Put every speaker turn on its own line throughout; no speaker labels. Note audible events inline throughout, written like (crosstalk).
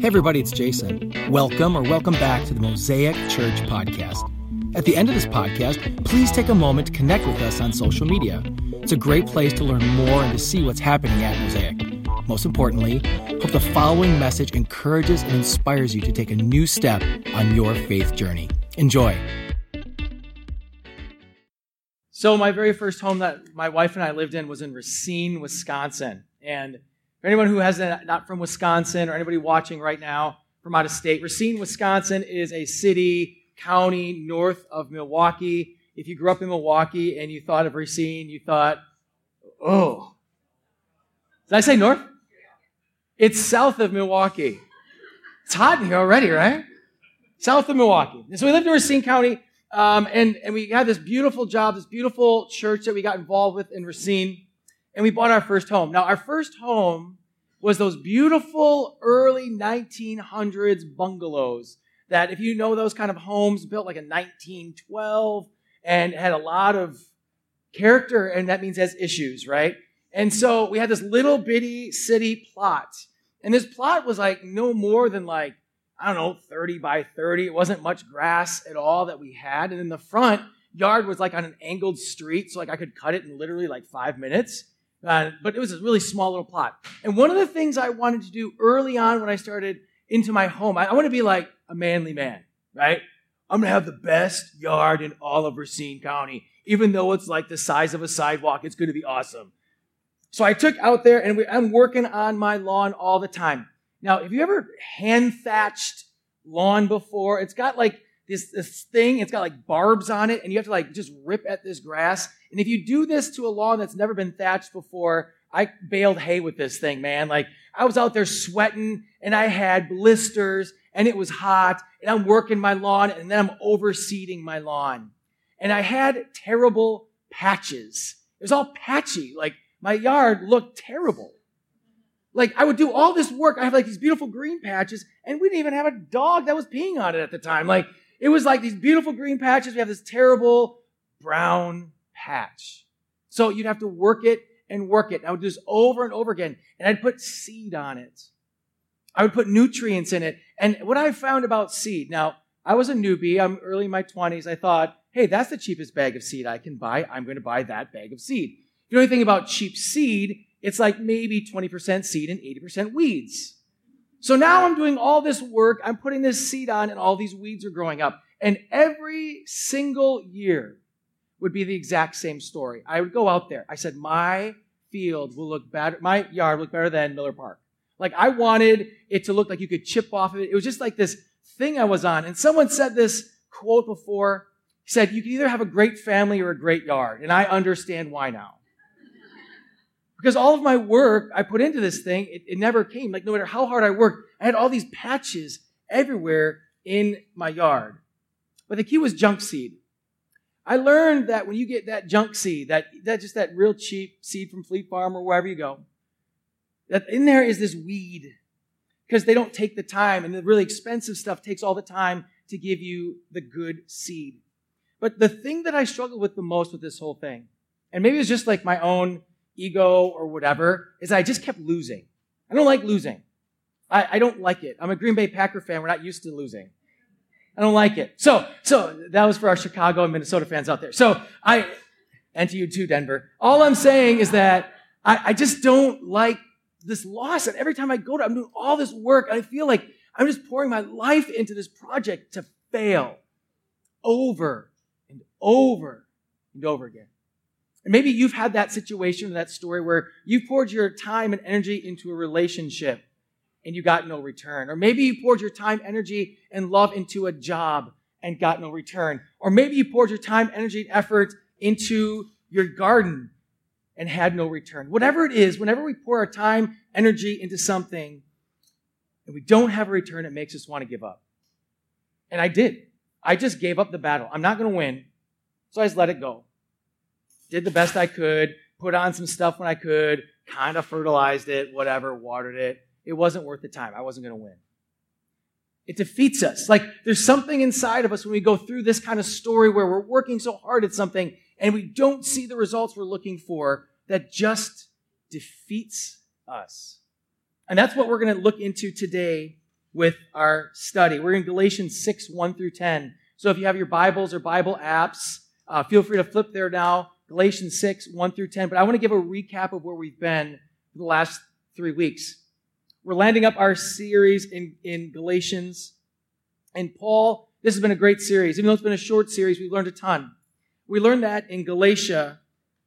Hey, everybody, it's Jason. Welcome or welcome back to the Mosaic Church Podcast. At the end of this podcast, please take a moment to connect with us on social media. It's a great place to learn more and to see what's happening at Mosaic. Most importantly, hope the following message encourages and inspires you to take a new step on your faith journey. Enjoy.
So, my very first home that my wife and I lived in was in Racine, Wisconsin. And for anyone who has not not from Wisconsin or anybody watching right now from out of state, Racine, Wisconsin is a city, county north of Milwaukee. If you grew up in Milwaukee and you thought of Racine, you thought, oh. Did I say north? It's south of Milwaukee. It's hot in here already, right? South of Milwaukee. And so we lived in Racine County, um, and, and we had this beautiful job, this beautiful church that we got involved with in Racine and we bought our first home. Now, our first home was those beautiful early 1900s bungalows that, if you know those kind of homes, built like in 1912 and had a lot of character, and that means has issues, right? And so we had this little bitty city plot. And this plot was like no more than like, I don't know, 30 by 30. It wasn't much grass at all that we had. And in the front yard was like on an angled street, so like I could cut it in literally like five minutes. Uh, but it was a really small little plot. And one of the things I wanted to do early on when I started into my home, I, I want to be like a manly man, right? I'm going to have the best yard in all of Racine County. Even though it's like the size of a sidewalk, it's going to be awesome. So I took out there and we, I'm working on my lawn all the time. Now, have you ever hand thatched lawn before? It's got like this, this thing, it's got like barbs on it, and you have to like just rip at this grass. And if you do this to a lawn that's never been thatched before, I baled hay with this thing, man. Like I was out there sweating and I had blisters and it was hot and I'm working my lawn and then I'm overseeding my lawn. And I had terrible patches. It was all patchy. Like my yard looked terrible. Like I would do all this work. I have like these beautiful green patches and we didn't even have a dog that was peeing on it at the time. Like it was like these beautiful green patches. We have this terrible brown patch. So you'd have to work it and work it. I would do this over and over again. And I'd put seed on it. I would put nutrients in it. And what I found about seed, now, I was a newbie. I'm early in my 20s. I thought, hey, that's the cheapest bag of seed I can buy. I'm going to buy that bag of seed. You know anything about cheap seed? It's like maybe 20% seed and 80% weeds. So now I'm doing all this work. I'm putting this seed on, and all these weeds are growing up. And every single year, would be the exact same story. I would go out there. I said, my field will look better, my yard will look better than Miller Park. Like I wanted it to look like you could chip off of it. It was just like this thing I was on. And someone said this quote before. He said, you can either have a great family or a great yard. And I understand why now. Because all of my work I put into this thing, it, it never came. Like no matter how hard I worked, I had all these patches everywhere in my yard. But the key was junk seed. I learned that when you get that junk seed, that, that just that real cheap seed from Fleet Farm or wherever you go, that in there is this weed because they don't take the time and the really expensive stuff takes all the time to give you the good seed. But the thing that I struggled with the most with this whole thing, and maybe it's just like my own ego or whatever, is I just kept losing. I don't like losing. I, I don't like it. I'm a Green Bay Packer fan. We're not used to losing. I don't like it. So, so that was for our Chicago and Minnesota fans out there. So I, and to you too, Denver. All I'm saying is that I, I just don't like this loss. And every time I go to, I'm doing all this work. and I feel like I'm just pouring my life into this project to fail over and over and over again. And maybe you've had that situation, that story where you poured your time and energy into a relationship and you got no return. Or maybe you poured your time, energy, and love into a job and got no return. Or maybe you poured your time, energy, and effort into your garden and had no return. Whatever it is, whenever we pour our time, energy into something and we don't have a return, it makes us want to give up. And I did. I just gave up the battle. I'm not going to win. So I just let it go. Did the best I could, put on some stuff when I could, kind of fertilized it, whatever, watered it it wasn't worth the time. I wasn't going to win. It defeats us. Like there's something inside of us when we go through this kind of story where we're working so hard at something and we don't see the results we're looking for that just defeats us. And that's what we're going to look into today with our study. We're in Galatians 6, 1 through 10. So if you have your Bibles or Bible apps, uh, feel free to flip there now. Galatians 6, 1 through 10. But I want to give a recap of where we've been for the last three weeks. We're landing up our series in, in Galatians. And Paul, this has been a great series. Even though it's been a short series, we've learned a ton. We learned that in Galatia,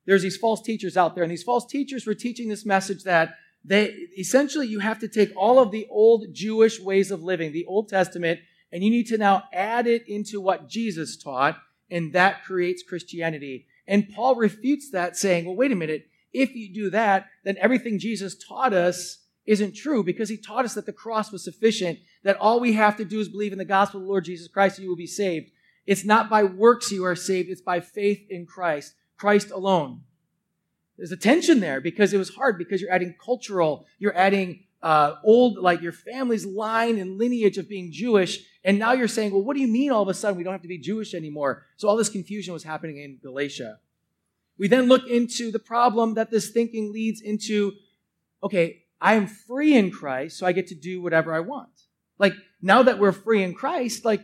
there's these false teachers out there, and these false teachers were teaching this message that they essentially you have to take all of the old Jewish ways of living, the Old Testament, and you need to now add it into what Jesus taught, and that creates Christianity. And Paul refutes that, saying, well, wait a minute, if you do that, then everything Jesus taught us isn't true because he taught us that the cross was sufficient, that all we have to do is believe in the gospel of the Lord Jesus Christ and you will be saved. It's not by works you are saved, it's by faith in Christ, Christ alone. There's a tension there because it was hard because you're adding cultural, you're adding uh, old, like your family's line and lineage of being Jewish. And now you're saying, well, what do you mean all of a sudden we don't have to be Jewish anymore? So all this confusion was happening in Galatia. We then look into the problem that this thinking leads into okay, I am free in Christ, so I get to do whatever I want. Like, now that we're free in Christ, like,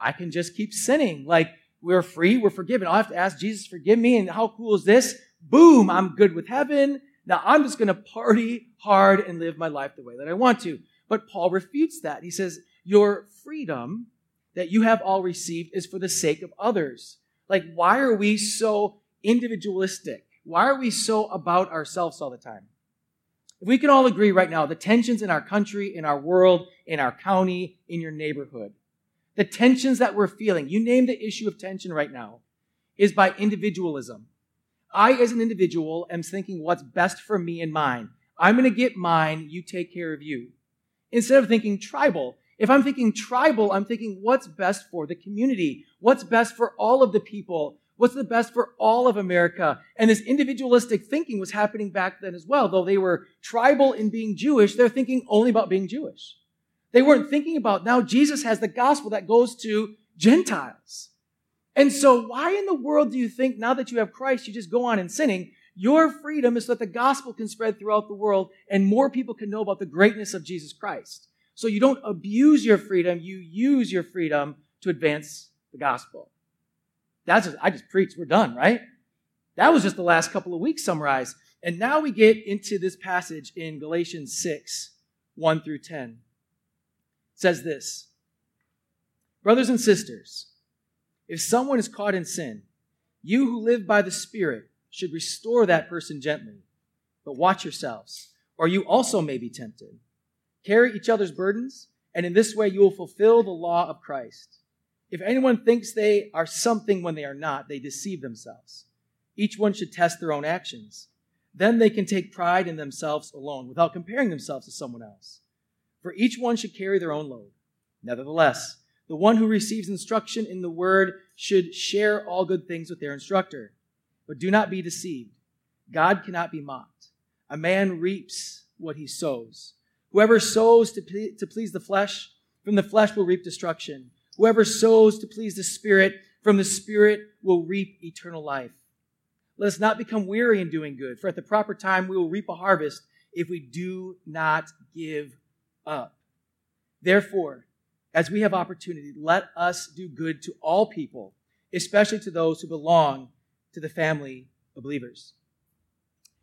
I can just keep sinning. Like, we're free, we're forgiven. I'll have to ask Jesus, forgive me. And how cool is this? Boom, I'm good with heaven. Now I'm just going to party hard and live my life the way that I want to. But Paul refutes that. He says, Your freedom that you have all received is for the sake of others. Like, why are we so individualistic? Why are we so about ourselves all the time? We can all agree right now, the tensions in our country, in our world, in our county, in your neighborhood, the tensions that we're feeling, you name the issue of tension right now, is by individualism. I, as an individual, am thinking what's best for me and mine. I'm going to get mine, you take care of you. Instead of thinking tribal. If I'm thinking tribal, I'm thinking what's best for the community? What's best for all of the people? What's the best for all of America? And this individualistic thinking was happening back then as well. Though they were tribal in being Jewish, they're thinking only about being Jewish. They weren't thinking about now Jesus has the gospel that goes to Gentiles. And so, why in the world do you think now that you have Christ, you just go on and sinning? Your freedom is so that the gospel can spread throughout the world and more people can know about the greatness of Jesus Christ. So you don't abuse your freedom, you use your freedom to advance the gospel. That's just, I just preached. We're done, right? That was just the last couple of weeks summarized. And now we get into this passage in Galatians 6, 1 through 10. It says this Brothers and sisters, if someone is caught in sin, you who live by the Spirit should restore that person gently. But watch yourselves, or you also may be tempted. Carry each other's burdens, and in this way you will fulfill the law of Christ. If anyone thinks they are something when they are not, they deceive themselves. Each one should test their own actions. Then they can take pride in themselves alone without comparing themselves to someone else. For each one should carry their own load. Nevertheless, the one who receives instruction in the word should share all good things with their instructor. But do not be deceived. God cannot be mocked. A man reaps what he sows. Whoever sows to, please the flesh, from the flesh will reap destruction. Whoever sows to please the Spirit, from the Spirit will reap eternal life. Let us not become weary in doing good, for at the proper time we will reap a harvest if we do not give up. Therefore, as we have opportunity, let us do good to all people, especially to those who belong to the family of believers.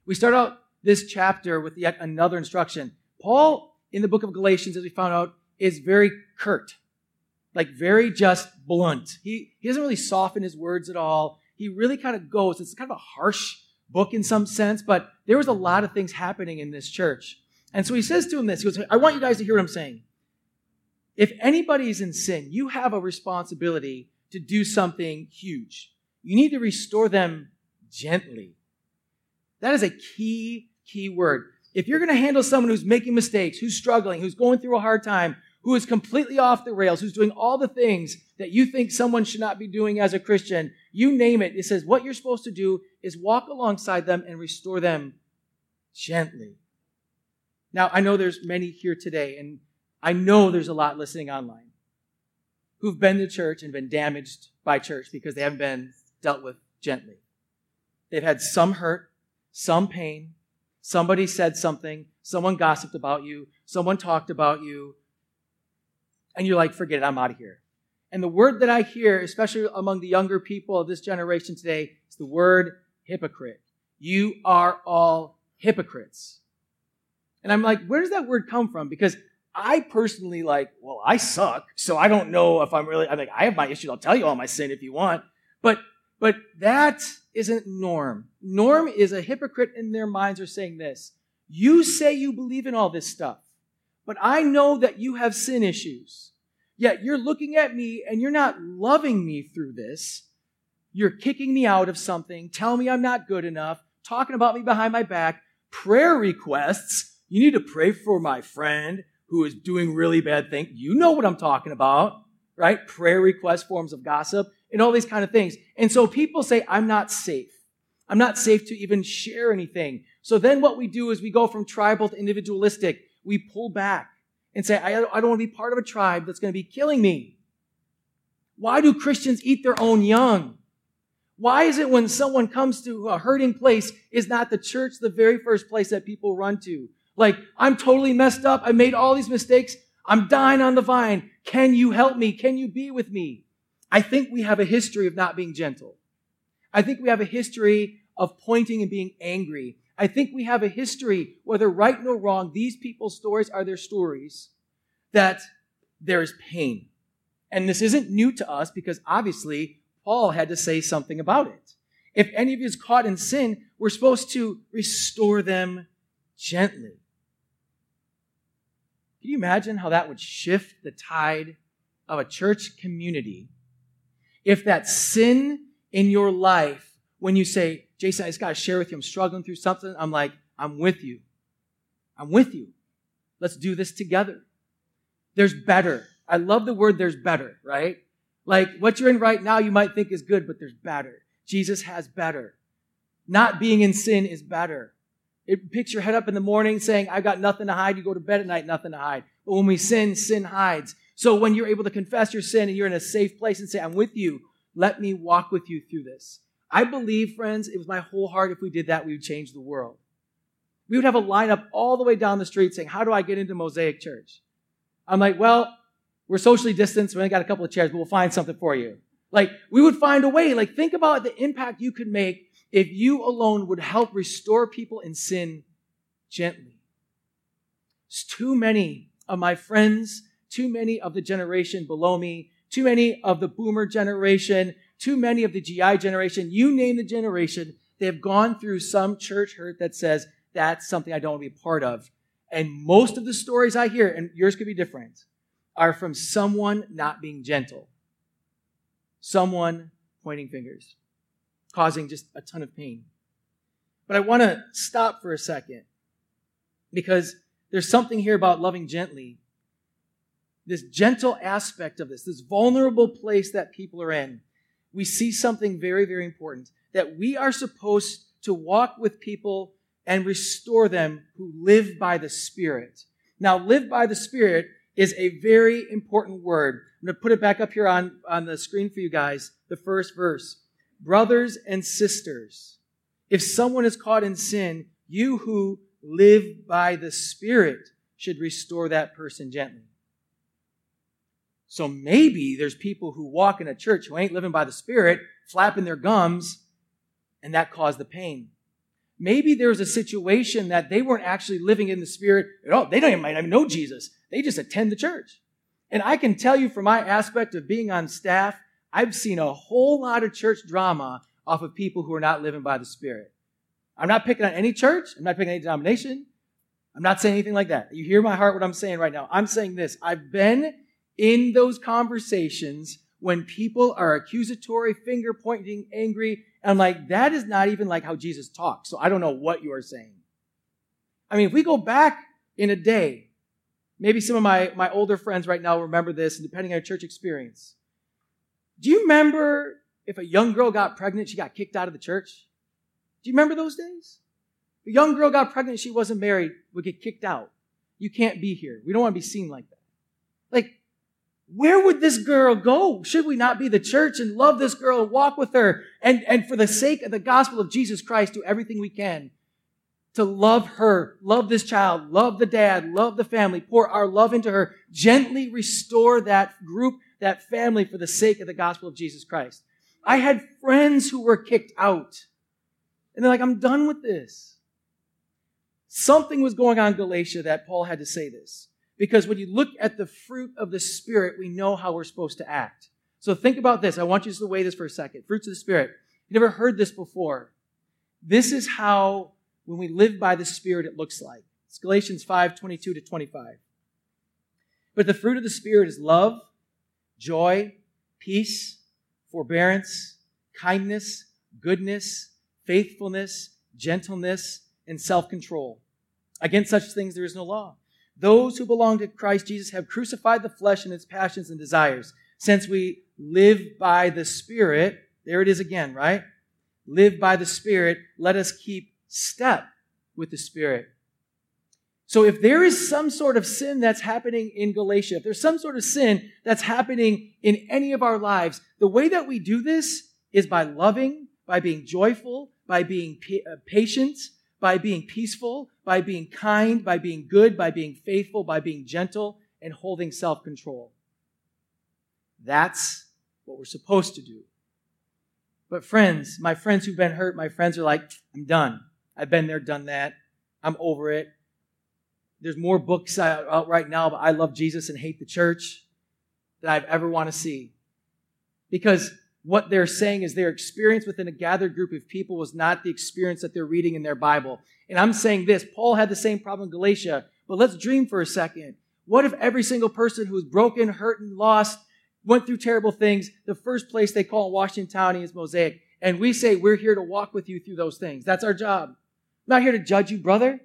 We start out this chapter with yet another instruction. Paul, in the book of Galatians, as we found out, is very curt, like very just blunt. He, he doesn't really soften his words at all. He really kind of goes, it's kind of a harsh book in some sense, but there was a lot of things happening in this church. And so he says to him this, he goes, I want you guys to hear what I'm saying. If anybody's in sin, you have a responsibility to do something huge. You need to restore them gently. That is a key, key word. If you're going to handle someone who's making mistakes, who's struggling, who's going through a hard time, who is completely off the rails, who's doing all the things that you think someone should not be doing as a Christian, you name it. It says what you're supposed to do is walk alongside them and restore them gently. Now, I know there's many here today, and I know there's a lot listening online who've been to church and been damaged by church because they haven't been dealt with gently. They've had some hurt, some pain. Somebody said something. Someone gossiped about you. Someone talked about you. And you're like, forget it, I'm out of here. And the word that I hear, especially among the younger people of this generation today, is the word hypocrite. You are all hypocrites. And I'm like, where does that word come from? Because I personally like, well, I suck, so I don't know if I'm really, I'm like, I have my issues. I'll tell you all my sin if you want. But, but that isn't norm. Norm is a hypocrite in their minds are saying this. You say you believe in all this stuff, but I know that you have sin issues. Yet you're looking at me and you're not loving me through this. You're kicking me out of something, telling me I'm not good enough, talking about me behind my back, prayer requests. You need to pray for my friend who is doing really bad things. You know what I'm talking about, right? Prayer request forms of gossip and all these kind of things. And so people say, I'm not safe. I'm not safe to even share anything. So then what we do is we go from tribal to individualistic. We pull back and say, I, I don't want to be part of a tribe that's going to be killing me. Why do Christians eat their own young? Why is it when someone comes to a hurting place, is not the church the very first place that people run to? Like, I'm totally messed up. I made all these mistakes. I'm dying on the vine. Can you help me? Can you be with me? I think we have a history of not being gentle. I think we have a history of pointing and being angry. I think we have a history, whether right or wrong, these people's stories are their stories, that there is pain. And this isn't new to us because obviously Paul had to say something about it. If any of you is caught in sin, we're supposed to restore them gently. Can you imagine how that would shift the tide of a church community if that sin in your life, when you say, Jason, I just got to share with you, I'm struggling through something, I'm like, I'm with you. I'm with you. Let's do this together. There's better. I love the word there's better, right? Like what you're in right now, you might think is good, but there's better. Jesus has better. Not being in sin is better. It picks your head up in the morning saying, I've got nothing to hide. You go to bed at night, nothing to hide. But when we sin, sin hides. So when you're able to confess your sin and you're in a safe place and say, I'm with you, let me walk with you through this. I believe, friends, it was my whole heart if we did that, we would change the world. We would have a lineup all the way down the street saying, How do I get into Mosaic Church? I'm like, Well, we're socially distanced. We only got a couple of chairs, but we'll find something for you. Like, we would find a way. Like, think about the impact you could make if you alone would help restore people in sin gently. It's too many of my friends, too many of the generation below me, too many of the boomer generation, too many of the GI generation, you name the generation, they have gone through some church hurt that says, that's something I don't want to be a part of. And most of the stories I hear, and yours could be different, are from someone not being gentle, someone pointing fingers causing just a ton of pain. But I want to stop for a second because there's something here about loving gently. This gentle aspect of this, this vulnerable place that people are in, we see something very, very important that we are supposed to walk with people and restore them who live by the Spirit. Now, live by the Spirit is a very important word. I'm going to put it back up here on, on the screen for you guys, the first verse brothers and sisters, if someone is caught in sin, you who live by the Spirit should restore that person gently. So maybe there's people who walk in a church who ain't living by the Spirit, flapping their gums, and that caused the pain. Maybe there's a situation that they weren't actually living in the Spirit at all. They don't even, even know Jesus. They just attend the church. And I can tell you from my aspect of being on staff I've seen a whole lot of church drama off of people who are not living by the Spirit. I'm not picking on any church. I'm not picking any denomination. I'm not saying anything like that. You hear my heart what I'm saying right now. I'm saying this. I've been in those conversations when people are accusatory, finger pointing, angry. And I'm like, that is not even like how Jesus talks. So I don't know what you are saying. I mean, if we go back in a day, maybe some of my, my older friends right now remember this, and depending on your church experience. Do you remember if a young girl got pregnant, she got kicked out of the church? Do you remember those days? If a young girl got pregnant, she wasn't married, would get kicked out. You can't be here. We don't want to be seen like that. Where would this girl go? Should we not be the church and love this girl and walk with her and, and for the sake of the gospel of Jesus Christ, do everything we can to love her, love this child, love the dad, love the family, pour our love into her, gently restore that group, that family for the sake of the gospel of Jesus Christ. I had friends who were kicked out. And they're like, I'm done with this. Something was going on in Galatia that Paul had to say this. Because when you look at the fruit of the Spirit, we know how we're supposed to act. So think about this. I want you to weigh this for a second. Fruits of the Spirit. You never heard this before. This is how, when we live by the Spirit, it looks like. It's Galatians 5 22 to 25. But the fruit of the Spirit is love, joy, peace, forbearance, kindness, goodness, faithfulness, gentleness, and self control. Against such things there is no law. Those who belong to Christ Jesus have crucified the flesh and its passions and desires. Since we live by the Spirit, there it is again, right? Live by the Spirit, let us keep step with the Spirit. So if there is some sort of sin that's happening in Galatia, if there's some sort of sin that's happening in any of our lives, the way that we do this is by loving, by being joyful, by being uh, patient, by being peaceful, by being kind, by being good, by being faithful, by being gentle, and holding self control. That's what we're supposed to do. But friends, my friends who've been hurt, my friends are like, I'm done. I've been there, done that. I'm over it. There's more books out right now but I love Jesus and hate the church that I've ever want to see. Because what they're saying is their experience within a gathered group of people was not the experience that they're reading in their Bible. And I'm saying this Paul had the same problem in Galatia, but let's dream for a second. What if every single person who was broken, hurt, and lost went through terrible things? The first place they call in Washington County is Mosaic. And we say, We're here to walk with you through those things. That's our job. I'm not here to judge you, brother.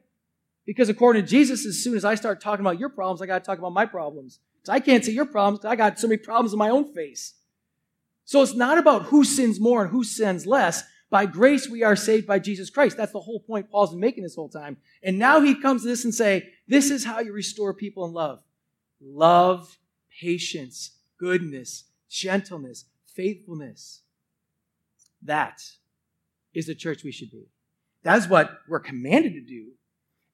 Because according to Jesus, as soon as I start talking about your problems, I got to talk about my problems. So I can't see your problems. Because I got so many problems in my own face. So it's not about who sins more and who sins less. By grace, we are saved by Jesus Christ. That's the whole point Paul's been making this whole time. And now he comes to this and say, this is how you restore people in love. Love, patience, goodness, gentleness, faithfulness. That is the church we should be. That's what we're commanded to do.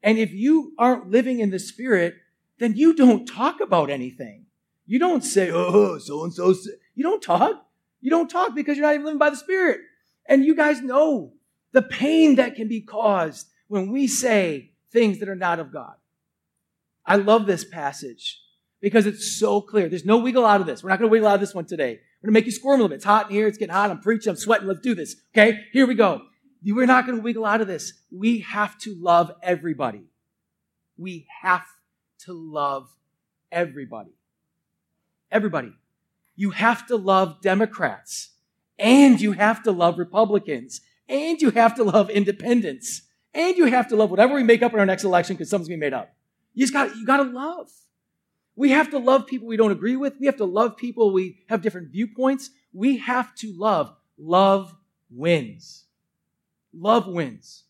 And if you aren't living in the Spirit, then you don't talk about anything. You don't say, oh, so and so. You don't talk. You don't talk because you're not even living by the Spirit. And you guys know the pain that can be caused when we say things that are not of God. I love this passage because it's so clear. There's no wiggle out of this. We're not going to wiggle out of this one today. We're going to make you squirm a little bit. It's hot in here. It's getting hot. I'm preaching. I'm sweating. Let's do this. Okay. Here we go. We're not going to wiggle out of this. We have to love everybody. We have to love everybody. Everybody. You have to love Democrats and you have to love Republicans and you have to love independents and you have to love whatever we make up in our next election because something's going to be made up. You just got, you got to love. We have to love people we don't agree with. We have to love people we have different viewpoints. We have to love. Love wins. Love wins.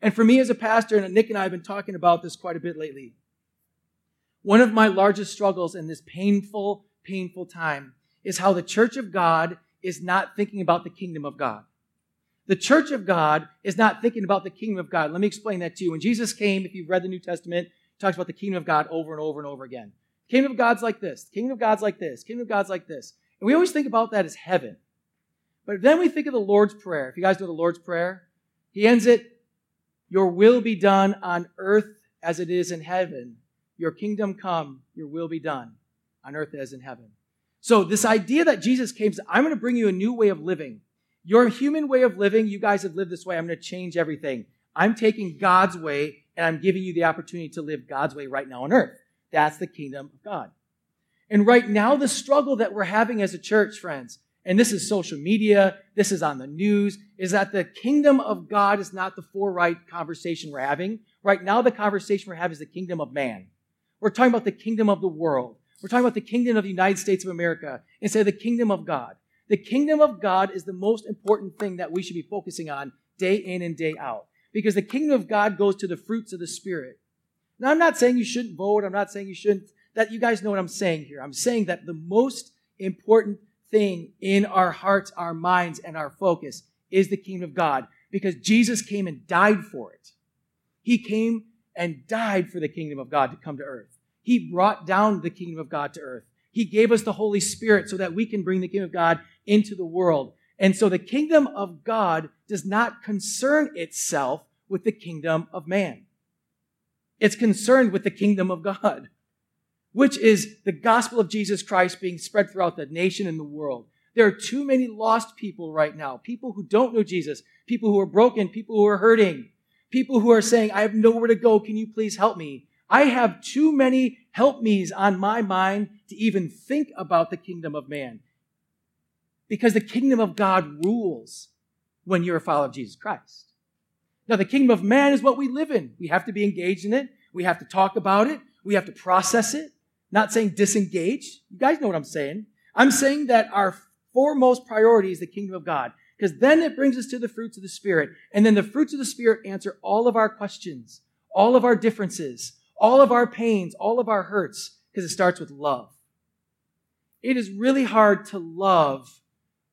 And for me as a pastor, and Nick and I have been talking about this quite a bit lately, one of my largest struggles in this painful, painful time is how the church of God is not thinking about the kingdom of God. The church of God is not thinking about the kingdom of God. Let me explain that to you. When Jesus came, if you've read the New Testament, talks about the kingdom of God over and over and over again. Kingdom of God's like this. Kingdom of God's like this. Kingdom of God's like this. And we always think about that as heaven. But then we think of the Lord's Prayer. If you guys know the Lord's Prayer, he ends it, Your will be done on earth as it is in heaven. Your kingdom come, your will be done on earth as in heaven. So, this idea that Jesus came, I'm going to bring you a new way of living. Your human way of living, you guys have lived this way. I'm going to change everything. I'm taking God's way and I'm giving you the opportunity to live God's way right now on earth. That's the kingdom of God. And right now, the struggle that we're having as a church, friends, and this is social media, this is on the news, is that the kingdom of God is not the forthright conversation we're having. Right now, the conversation we're having is the kingdom of man. We're talking about the kingdom of the world. We're talking about the kingdom of the United States of America instead of the kingdom of God. The kingdom of God is the most important thing that we should be focusing on day in and day out because the kingdom of God goes to the fruits of the Spirit. Now, I'm not saying you shouldn't vote. I'm not saying you shouldn't, that you guys know what I'm saying here. I'm saying that the most important thing in our hearts, our minds, and our focus is the kingdom of God because Jesus came and died for it. He came and died for the kingdom of God to come to earth. He brought down the kingdom of God to earth. He gave us the Holy Spirit so that we can bring the kingdom of God into the world. And so the kingdom of God does not concern itself with the kingdom of man. It's concerned with the kingdom of God, which is the gospel of Jesus Christ being spread throughout the nation and the world. There are too many lost people right now, people who don't know Jesus, people who are broken, people who are hurting, people who are saying, I have nowhere to go. Can you please help me? I have too many help me's on my mind to even think about the kingdom of man. Because the kingdom of God rules when you're a follower of Jesus Christ. Now, the kingdom of man is what we live in. We have to be engaged in it. We have to talk about it. We have to process it. Not saying disengage. You guys know what I'm saying. I'm saying that our foremost priority is the kingdom of God. Because then it brings us to the fruits of the Spirit. And then the fruits of the Spirit answer all of our questions, all of our differences, all of our pains, all of our hurts, because it starts with love. It is really hard to love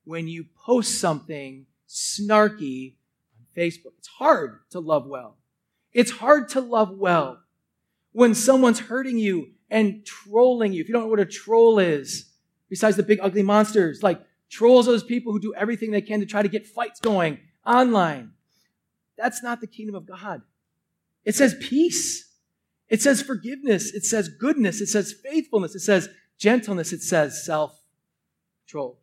when you post something snarky on Facebook. It's hard to love well. It's hard to love well when someone's hurting you and trolling you. If you don't know what a troll is, besides the big ugly monsters, like trolls are those people who do everything they can to try to get fights going online. That's not the kingdom of God. It says peace. It says forgiveness. It says goodness. It says faithfulness. It says gentleness. It says self control.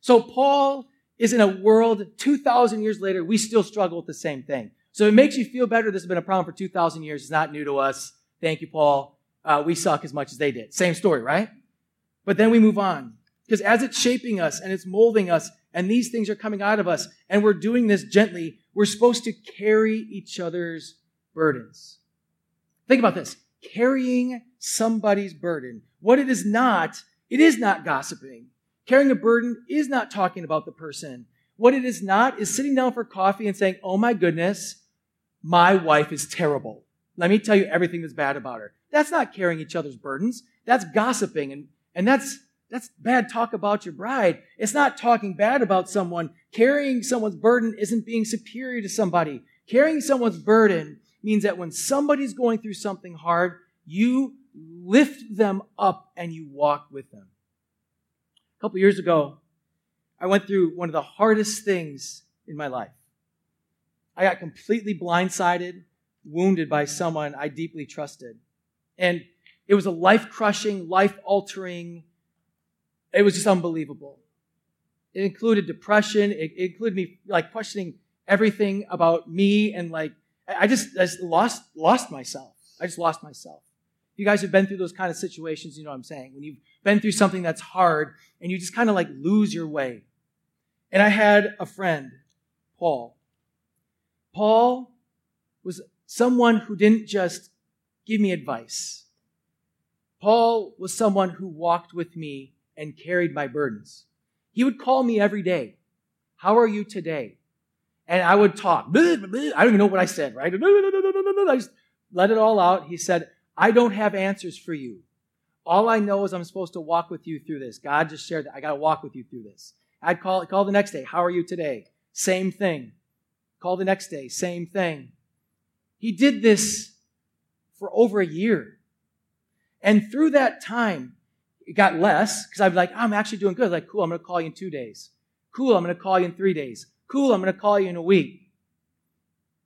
So Paul is in a world 2,000 years later, we still struggle with the same thing. So it makes you feel better. This has been a problem for 2,000 years. It's not new to us. Thank you, Paul. Uh, we suck as much as they did. Same story, right? But then we move on. Because as it's shaping us and it's molding us, and these things are coming out of us, and we're doing this gently, we're supposed to carry each other's burdens. Think about this carrying somebody's burden. What it is not, it is not gossiping. Carrying a burden is not talking about the person. What it is not is sitting down for coffee and saying, Oh my goodness, my wife is terrible. Let me tell you everything that's bad about her. That's not carrying each other's burdens. That's gossiping and, and that's, that's bad talk about your bride. It's not talking bad about someone. Carrying someone's burden isn't being superior to somebody. Carrying someone's burden means that when somebody's going through something hard, you lift them up and you walk with them. A couple years ago, I went through one of the hardest things in my life. I got completely blindsided, wounded by someone I deeply trusted. And it was a life crushing, life altering, it was just unbelievable. It included depression. It, included me like questioning everything about me and like, I just, I just lost, lost myself. I just lost myself. You guys have been through those kind of situations, you know what I'm saying? When you've been through something that's hard and you just kind of like lose your way. And I had a friend, Paul. Paul was someone who didn't just give me advice. Paul was someone who walked with me and carried my burdens. He would call me every day. How are you today? And I would talk. I don't even know what I said, right? I just let it all out. He said, I don't have answers for you. All I know is I'm supposed to walk with you through this. God just shared that. I got to walk with you through this. I'd call, call the next day. How are you today? Same thing. Call the next day. Same thing. He did this for over a year. And through that time, it got less because be like, I'm actually doing good. Like, cool, I'm going to call you in two days. Cool, I'm going to call you in three days. Cool, I'm going to call you in a week.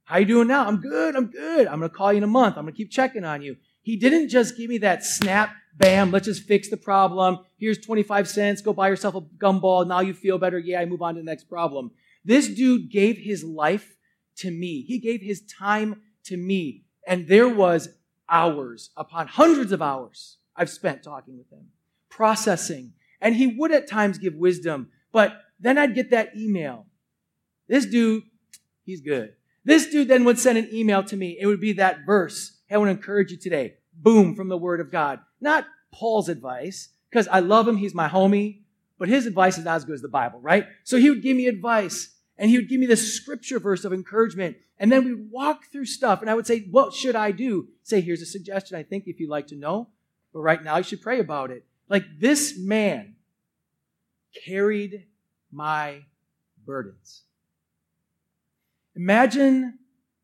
How you doing now? I'm good, I'm good. I'm going to call you in a month. I'm going to keep checking on you. He didn't just give me that snap, bam, let's just fix the problem. Here's 25 cents. Go buy yourself a gumball. Now you feel better. Yeah, I move on to the next problem. This dude gave his life to me. He gave his time to me. And there was hours upon hundreds of hours I've spent talking with him, processing. And he would at times give wisdom, but then I'd get that email. This dude, he's good. This dude then would send an email to me. It would be that verse Hey, I want to encourage you today. Boom, from the Word of God. Not Paul's advice, because I love him, he's my homie, but his advice is not as good as the Bible, right? So he would give me advice, and he would give me this scripture verse of encouragement, and then we'd walk through stuff, and I would say, What should I do? Say, here's a suggestion I think if you'd like to know, but right now you should pray about it. Like this man carried my burdens. Imagine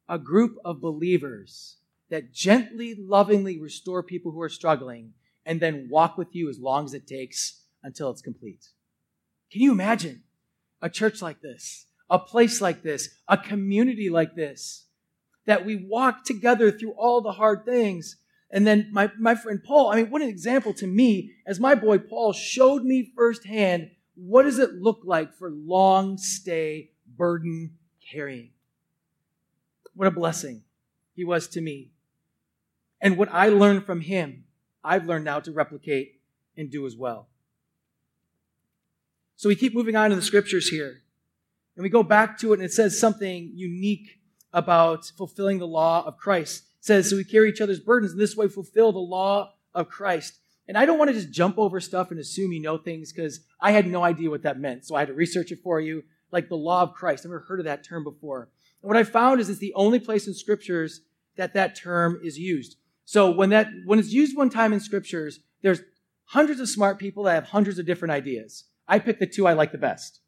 a group of believers that gently, lovingly restore people who are struggling and then walk with you as long as it takes until it's complete. Can you imagine a church like this, a place like this, a community like this, that we walk together through all the hard things? And then my, my friend Paul, I mean, what an example to me as my boy Paul showed me firsthand what does it look like for long stay burden carrying. What a blessing he was to me. And what I learned from him, I've learned now to replicate and do as well. So we keep moving on to the scriptures here. And we go back to it, and it says something unique about fulfilling the law of Christ. It says, So we carry each other's burdens, and this way fulfill the law of Christ. And I don't want to just jump over stuff and assume you know things because I had no idea what that meant. So I had to research it for you, like the law of Christ. I've never heard of that term before. And what I found is it's the only place in scriptures that that term is used. So when that when it's used one time in scriptures, there's hundreds of smart people that have hundreds of different ideas. I picked the two I like the best.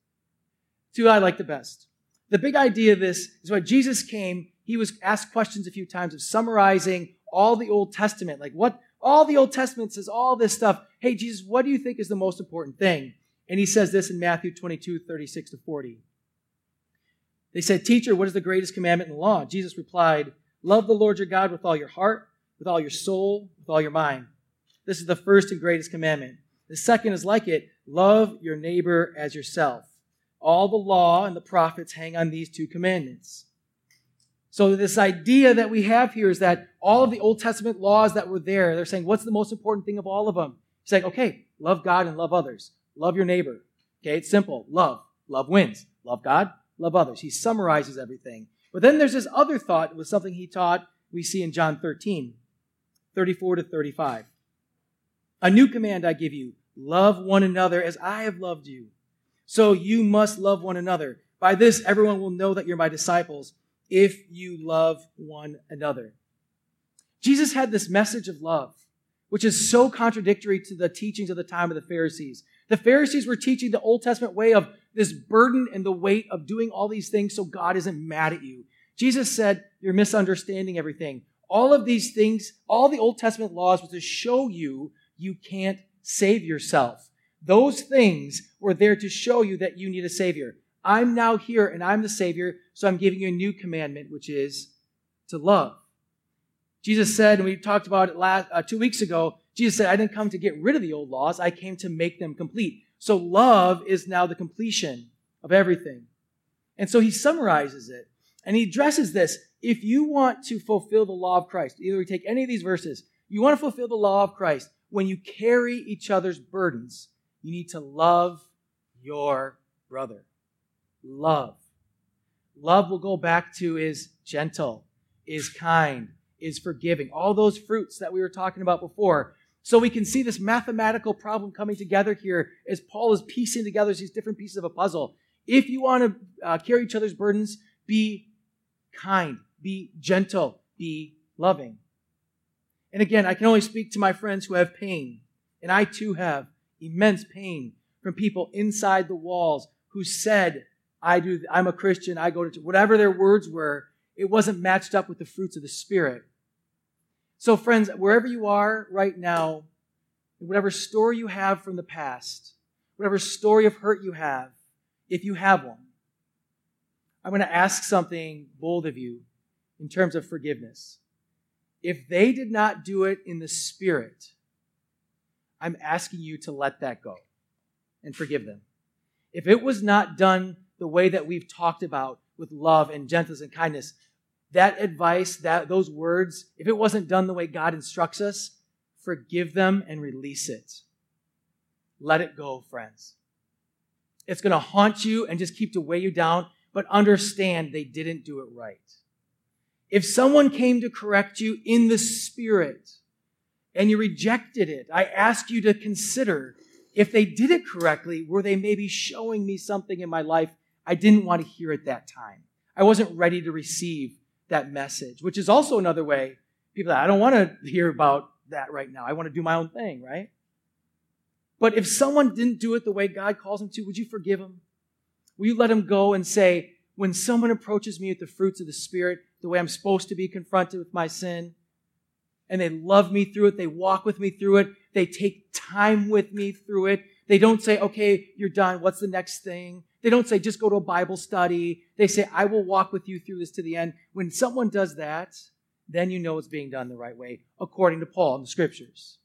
Two I like the best. The big idea of this is when Jesus came, he was asked questions a few times of summarizing all the Old Testament. Like what all the Old Testament says all this stuff. Hey, Jesus, what do you think is the most important thing? And he says this in Matthew 22, 36 to 40. They said, Teacher, what is the greatest commandment in the law? Jesus replied, Love the Lord your God with all your heart, with all your soul, with all your mind. This is the first and greatest commandment. The second is like it love your neighbor as yourself. All the law and the prophets hang on these two commandments. So, this idea that we have here is that all of the Old Testament laws that were there, they're saying, what's the most important thing of all of them? He's like, okay, love God and love others. Love your neighbor. Okay, it's simple. Love. Love wins. Love God, love others. He summarizes everything. But then there's this other thought with something he taught we see in John 13, 34 to 35. A new command I give you love one another as I have loved you. So you must love one another. By this, everyone will know that you're my disciples if you love one another. Jesus had this message of love, which is so contradictory to the teachings of the time of the Pharisees. The Pharisees were teaching the Old Testament way of this burden and the weight of doing all these things so God isn't mad at you. Jesus said, You're misunderstanding everything. All of these things, all the Old Testament laws was to show you you can't save yourself. Those things were there to show you that you need a Savior. I'm now here and I'm the Savior, so I'm giving you a new commandment, which is to love. Jesus said, and we talked about it last, uh, two weeks ago, Jesus said, I didn't come to get rid of the old laws, I came to make them complete. So love is now the completion of everything. And so he summarizes it and he addresses this. If you want to fulfill the law of Christ, either we take any of these verses, you want to fulfill the law of Christ, when you carry each other's burdens, you need to love your brother. Love. Love will go back to is gentle, is kind, is forgiving. All those fruits that we were talking about before. So we can see this mathematical problem coming together here as Paul is piecing together these different pieces of a puzzle. If you want to uh, carry each other's burdens, be kind, be gentle, be loving. And again, I can only speak to my friends who have pain, and I too have immense pain from people inside the walls who said, I do, I'm a Christian, I go to, whatever their words were, it wasn't matched up with the fruits of the Spirit. So, friends, wherever you are right now, whatever story you have from the past, whatever story of hurt you have, if you have one, I'm going to ask something bold of you in terms of forgiveness. If they did not do it in the Spirit, I'm asking you to let that go and forgive them. If it was not done the way that we've talked about with love and gentleness and kindness, that advice, that those words, if it wasn't done the way God instructs us, forgive them and release it. Let it go, friends. It's going to haunt you and just keep to weigh you down, but understand they didn't do it right. If someone came to correct you in the spirit and you rejected it, I ask you to consider if they did it correctly, were they maybe showing me something in my life I didn't want to hear at that time? I wasn't ready to receive that message, which is also another way people, that I don't want to hear about that right now. I want to do my own thing, right? But if someone didn't do it the way God calls them to, would you forgive them? Will you let them go and say, when someone approaches me with the fruits of the Spirit, the way I'm supposed to be confronted with my sin. And they love me through it. They walk with me through it. They take time with me through it. They don't say, okay, you're done. What's the next thing? They don't say, just go to a Bible study. They say, I will walk with you through this to the end. When someone does that, then you know it's being done the right way, according to Paul in the scriptures.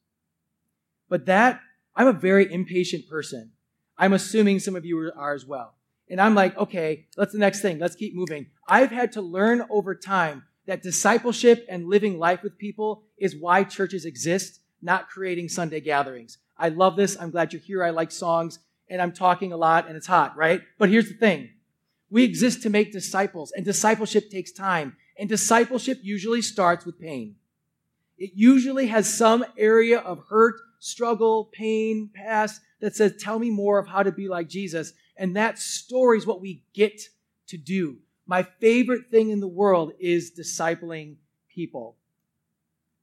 But that, I'm a very impatient person. I'm assuming some of you are as well. And I'm like, okay, let's the next thing. Let's keep moving. I've had to learn over time that discipleship and living life with people is why churches exist, not creating Sunday gatherings. I love this. I'm glad you're here. I like songs and I'm talking a lot and it's hot, right? But here's the thing. We exist to make disciples and discipleship takes time. And discipleship usually starts with pain. It usually has some area of hurt, struggle, pain, past that says, tell me more of how to be like Jesus. And that story is what we get to do. My favorite thing in the world is discipling people.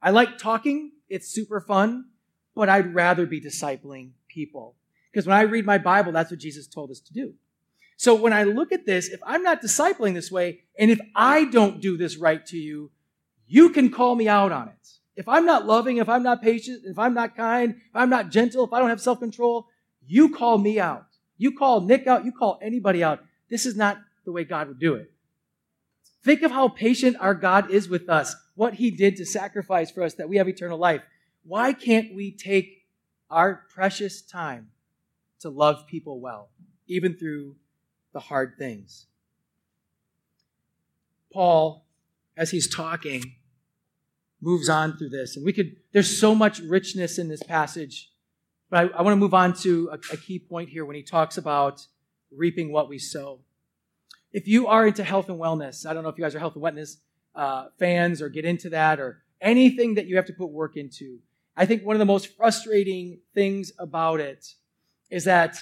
I like talking. It's super fun, but I'd rather be discipling people. Because when I read my Bible, that's what Jesus told us to do. So when I look at this, if I'm not discipling this way, and if I don't do this right to you, you can call me out on it. If I'm not loving, if I'm not patient, if I'm not kind, if I'm not gentle, if I don't have self control, you call me out. You call Nick out. You call anybody out. This is not the way God would do it. Think of how patient our God is with us, what he did to sacrifice for us that we have eternal life. Why can't we take our precious time to love people well, even through the hard things? Paul, as he's talking, moves on through this. And we could, there's so much richness in this passage. But I, I want to move on to a, a key point here when he talks about reaping what we sow. If you are into health and wellness, I don't know if you guys are health and wellness uh, fans or get into that or anything that you have to put work into. I think one of the most frustrating things about it is that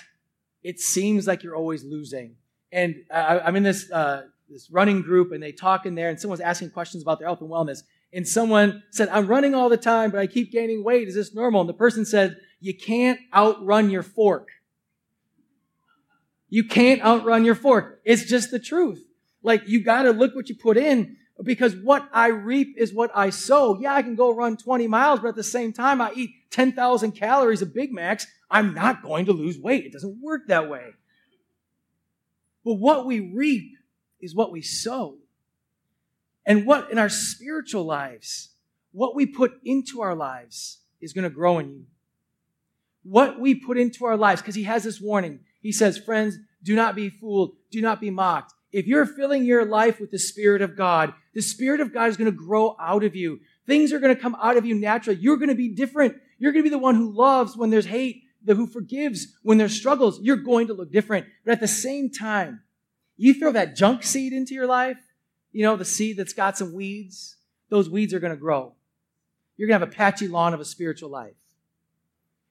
it seems like you're always losing. And I, am in this uh, this running group, and they talk in there, and someone's asking questions about their health and wellness. And someone said, "I'm running all the time, but I keep gaining weight. Is this normal?" And the person said, "You can't outrun your fork." You can't outrun your fork. It's just the truth. Like you got to look what you put in because what I reap is what I sow. Yeah, I can go run 20 miles, but at the same time, I eat 10,000 calories of Big Macs. I'm not going to lose weight. It doesn't work that way. But what we reap is what we sow. And what in our spiritual lives, what we put into our lives is going to grow in you. What we put into our lives, because he has this warning. He says, friends, do not be fooled. Do not be mocked. If you're filling your life with the Spirit of God, the Spirit of God is going to grow out of you. Things are going to come out of you naturally. You're going to be different. You're going to be the one who loves when there's hate, who forgives when there's struggles. You're going to look different. But at the same time, you throw that junk seed into your life, you know, the seed that's got some weeds, those weeds are going to grow. You're going to have a patchy lawn of a spiritual life.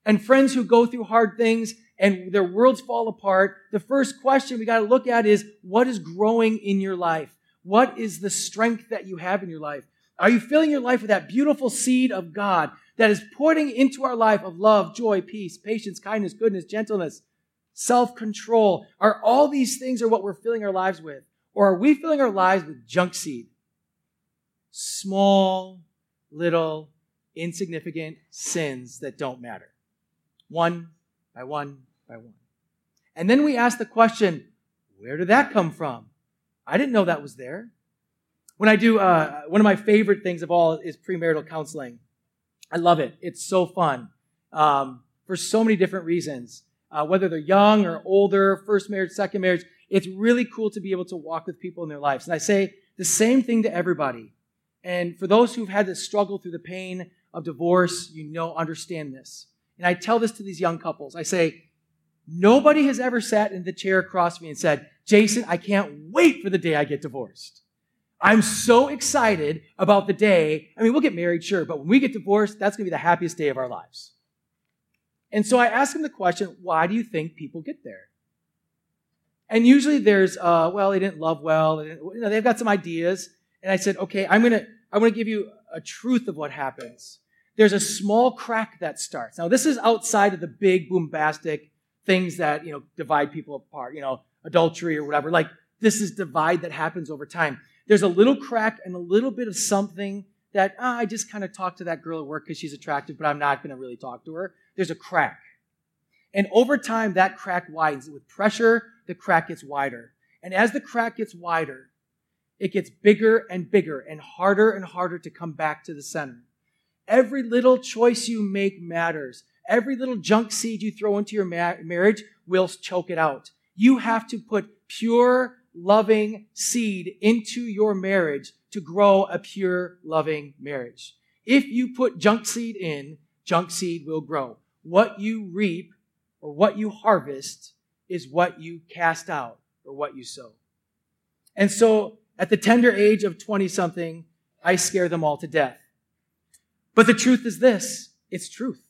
And friends who go through hard things, and their worlds fall apart, the first question we got to look at is what is growing in your life? What is the strength that you have in your life? Are you filling your life with that beautiful seed of God that is pouring into our life of love, joy, peace, patience, kindness, goodness, gentleness, self-control? Are all these things are what we're filling our lives with? Or are we filling our lives with junk seed? Small, little, insignificant sins that don't matter. One by one by one. And then we ask the question, where did that come from? I didn't know that was there. When I do, uh, one of my favorite things of all is premarital counseling. I love it. It's so fun um, for so many different reasons. Uh, whether they're young or older, first marriage, second marriage, it's really cool to be able to walk with people in their lives. And I say the same thing to everybody. And for those who've had to struggle through the pain of divorce, you know, understand this. And I tell this to these young couples. I say, Nobody has ever sat in the chair across me and said, Jason, I can't wait for the day I get divorced. I'm so excited about the day. I mean, we'll get married, sure, but when we get divorced, that's going to be the happiest day of our lives. And so I ask him the question, why do you think people get there? And usually there's, uh, well, they didn't love well. They you know, they've got some ideas. And I said, okay, I'm going to, I'm going to give you a truth of what happens. There's a small crack that starts. Now, this is outside of the big bombastic things that, you know, divide people apart, you know, adultery or whatever. Like this is divide that happens over time. There's a little crack and a little bit of something that ah, I just kind of talk to that girl at work because she's attractive, but I'm not going to really talk to her. There's a crack. And over time, that crack widens. With pressure, the crack gets wider. And as the crack gets wider, it gets bigger and bigger and harder and harder to come back to the center. Every little choice you make matters. Every little junk seed you throw into your ma- marriage will choke it out. You have to put pure, loving seed into your marriage to grow a pure, loving marriage. If you put junk seed in, junk seed will grow. What you reap or what you harvest is what you cast out or what you sow. And so at the tender age of 20 something, I scare them all to death. But the truth is this it's truth.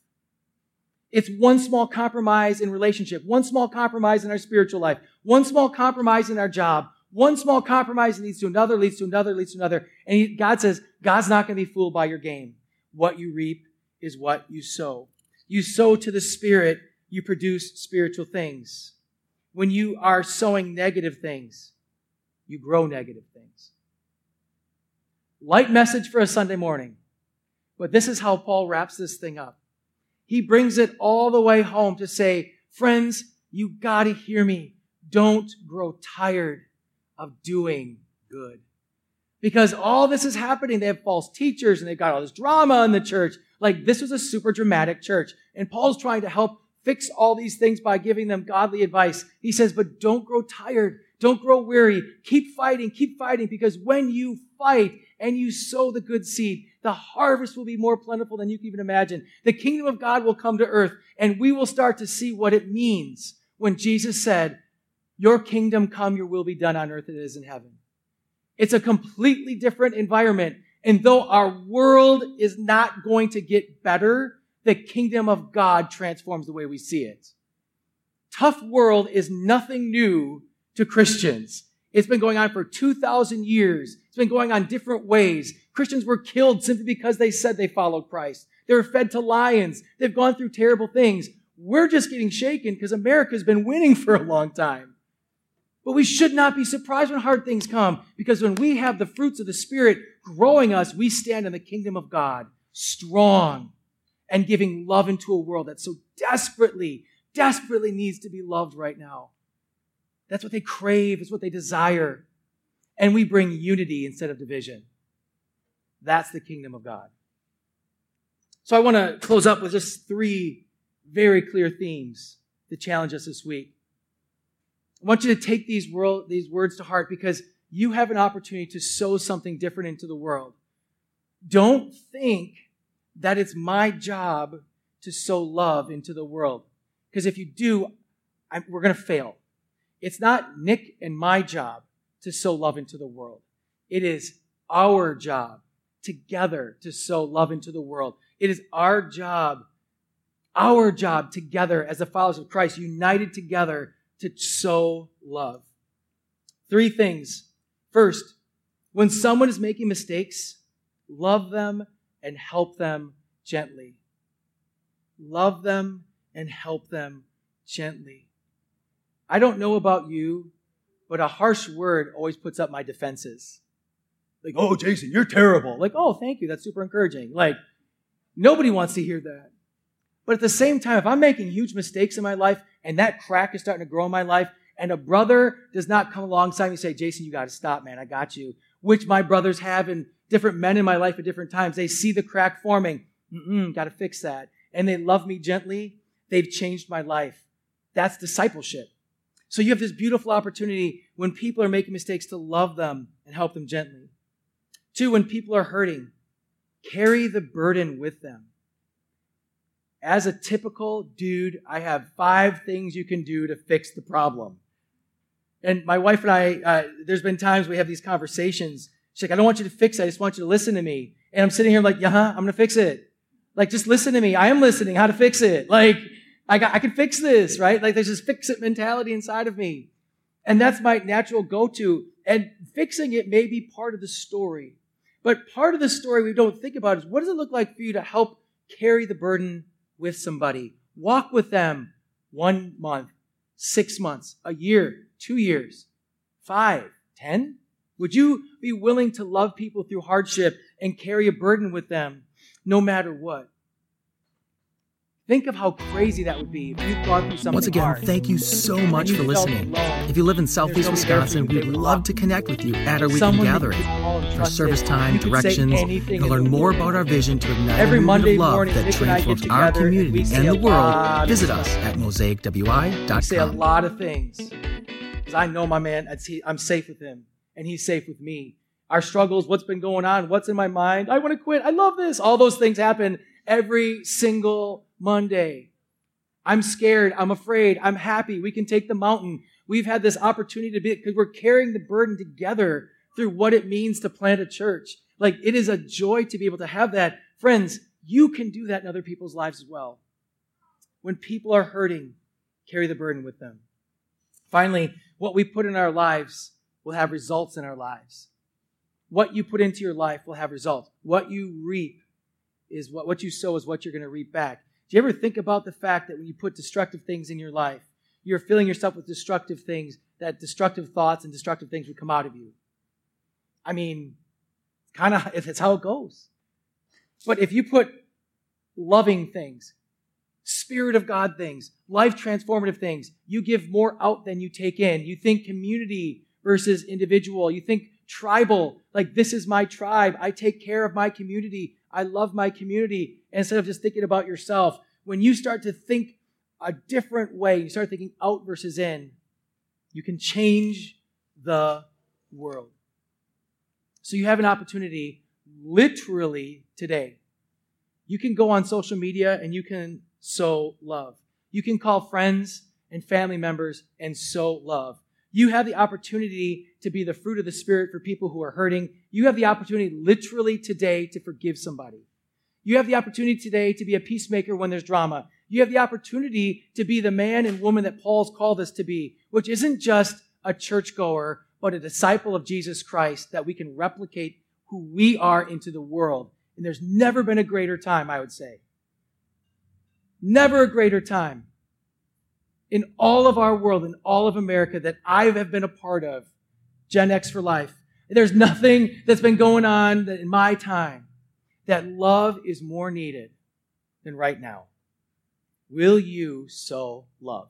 It's one small compromise in relationship, one small compromise in our spiritual life, one small compromise in our job, one small compromise leads to another, leads to another, leads to another. And he, God says, God's not going to be fooled by your game. What you reap is what you sow. You sow to the Spirit, you produce spiritual things. When you are sowing negative things, you grow negative things. Light message for a Sunday morning. But this is how Paul wraps this thing up. He brings it all the way home to say, friends, you gotta hear me. Don't grow tired of doing good. Because all this is happening. They have false teachers and they've got all this drama in the church. Like this was a super dramatic church. And Paul's trying to help fix all these things by giving them godly advice. He says, but don't grow tired. Don't grow weary. Keep fighting. Keep fighting because when you fight and you sow the good seed, the harvest will be more plentiful than you can even imagine. The kingdom of God will come to earth and we will start to see what it means when Jesus said, your kingdom come, your will be done on earth as it is in heaven. It's a completely different environment. And though our world is not going to get better, the kingdom of God transforms the way we see it. Tough world is nothing new to Christians. It's been going on for 2,000 years. It's been going on different ways. Christians were killed simply because they said they followed Christ. They were fed to lions. They've gone through terrible things. We're just getting shaken because America's been winning for a long time. But we should not be surprised when hard things come because when we have the fruits of the Spirit growing us, we stand in the kingdom of God strong and giving love into a world that so desperately, desperately needs to be loved right now. That's what they crave, it's what they desire. And we bring unity instead of division. That's the kingdom of God. So I want to close up with just three very clear themes to challenge us this week. I want you to take these, world, these words to heart because you have an opportunity to sow something different into the world. Don't think that it's my job to sow love into the world. Because if you do, I'm, we're going to fail. It's not Nick and my job to sow love into the world. It is our job together to sow love into the world. It is our job, our job together as the followers of Christ, united together to sow love. Three things. First, when someone is making mistakes, love them and help them gently. Love them and help them gently. I don't know about you, but a harsh word always puts up my defenses. Like, oh, Jason, you're terrible. Like, oh, thank you. That's super encouraging. Like, nobody wants to hear that. But at the same time, if I'm making huge mistakes in my life and that crack is starting to grow in my life, and a brother does not come alongside me and say, Jason, you got to stop, man. I got you. Which my brothers have and different men in my life at different times. They see the crack forming. got to fix that. And they love me gently. They've changed my life. That's discipleship. So you have this beautiful opportunity when people are making mistakes to love them and help them gently. Two, when people are hurting, carry the burden with them as a typical dude, I have five things you can do to fix the problem. And my wife and I, uh, there's been times we have these conversations. She's like, I don't want you to fix it. I just want you to listen to me. And I'm sitting here like, yeah, I'm going to fix it. Like, just listen to me. I am listening how to fix it. Like, I got, I can fix this, right? Like, there's this fix it mentality inside of me. And that's my natural go-to. And fixing it may be part of the story. But part of the story we don't think about is what does it look like for you to help carry the burden with somebody. Walk with them one month, six months, a year, two years, five, ten. Would you be willing to love people through hardship and carry a burden with them no matter what? Think of how crazy that would be if you've gone through something
Once again,
hard.
thank you so much
you
for listening. If you live in Southeast
nobody there for
Wisconsin, we'd love to connect with you at our weekend gathering.
could call and
For service time,
You
directions,
and
to learn more about our vision to ignite
Every
a
Monday
of love
morning,
that
Nick and I get
transforms our
together and
community and the world. Visit us at
I say a lot of things because I know my man. I'm safe with him, and he's safe with me. Our struggles, what's been going on, what's in my mind. I want to quit. I love this. All those things happen every single Monday. I'm scared. I'm afraid. I'm happy. We can take the mountain. We've had this opportunity to be because we're carrying the burden together through what it means to plant a church. Like it is a joy to be able to have that. Friends, you can do that in other people's lives as well. When people are hurting, carry the burden with them. Finally, what we put in our lives will have results in our lives. What you put into your life will have results. What you reap is what, what you sow is what you're going to reap back. Do you ever think about the fact that when you put destructive things in your life, you're filling yourself with destructive things, that destructive thoughts and destructive things would come out of you? I mean, kind of, (laughs) if it's how it goes. But if you put loving things, Spirit of God things, life transformative things. You give more out than you take in. You think community versus individual. You think tribal, like this is my tribe. I take care of my community. I love my community. Instead of just thinking about yourself, when you start to think a different way, you start thinking out versus in, you can change the world. So you have an opportunity literally today. You can go on social media and you can sow love. You can call friends and family members and sow love. You have the opportunity to be the fruit of the Spirit for people who are hurting. You have the opportunity literally today to forgive somebody. You have the opportunity today to be a peacemaker when there's drama. You have the opportunity to be the man and woman that Paul's called us to be, which isn't just a churchgoer, but a disciple of Jesus Christ that we can replicate who we are into the world. And there's never been a greater time, I would say. Never a greater time in all of our world, in all of America that I have been a part of. Gen X for life. There's nothing that's been going on in my time that love is more needed than right now. Will you sow love?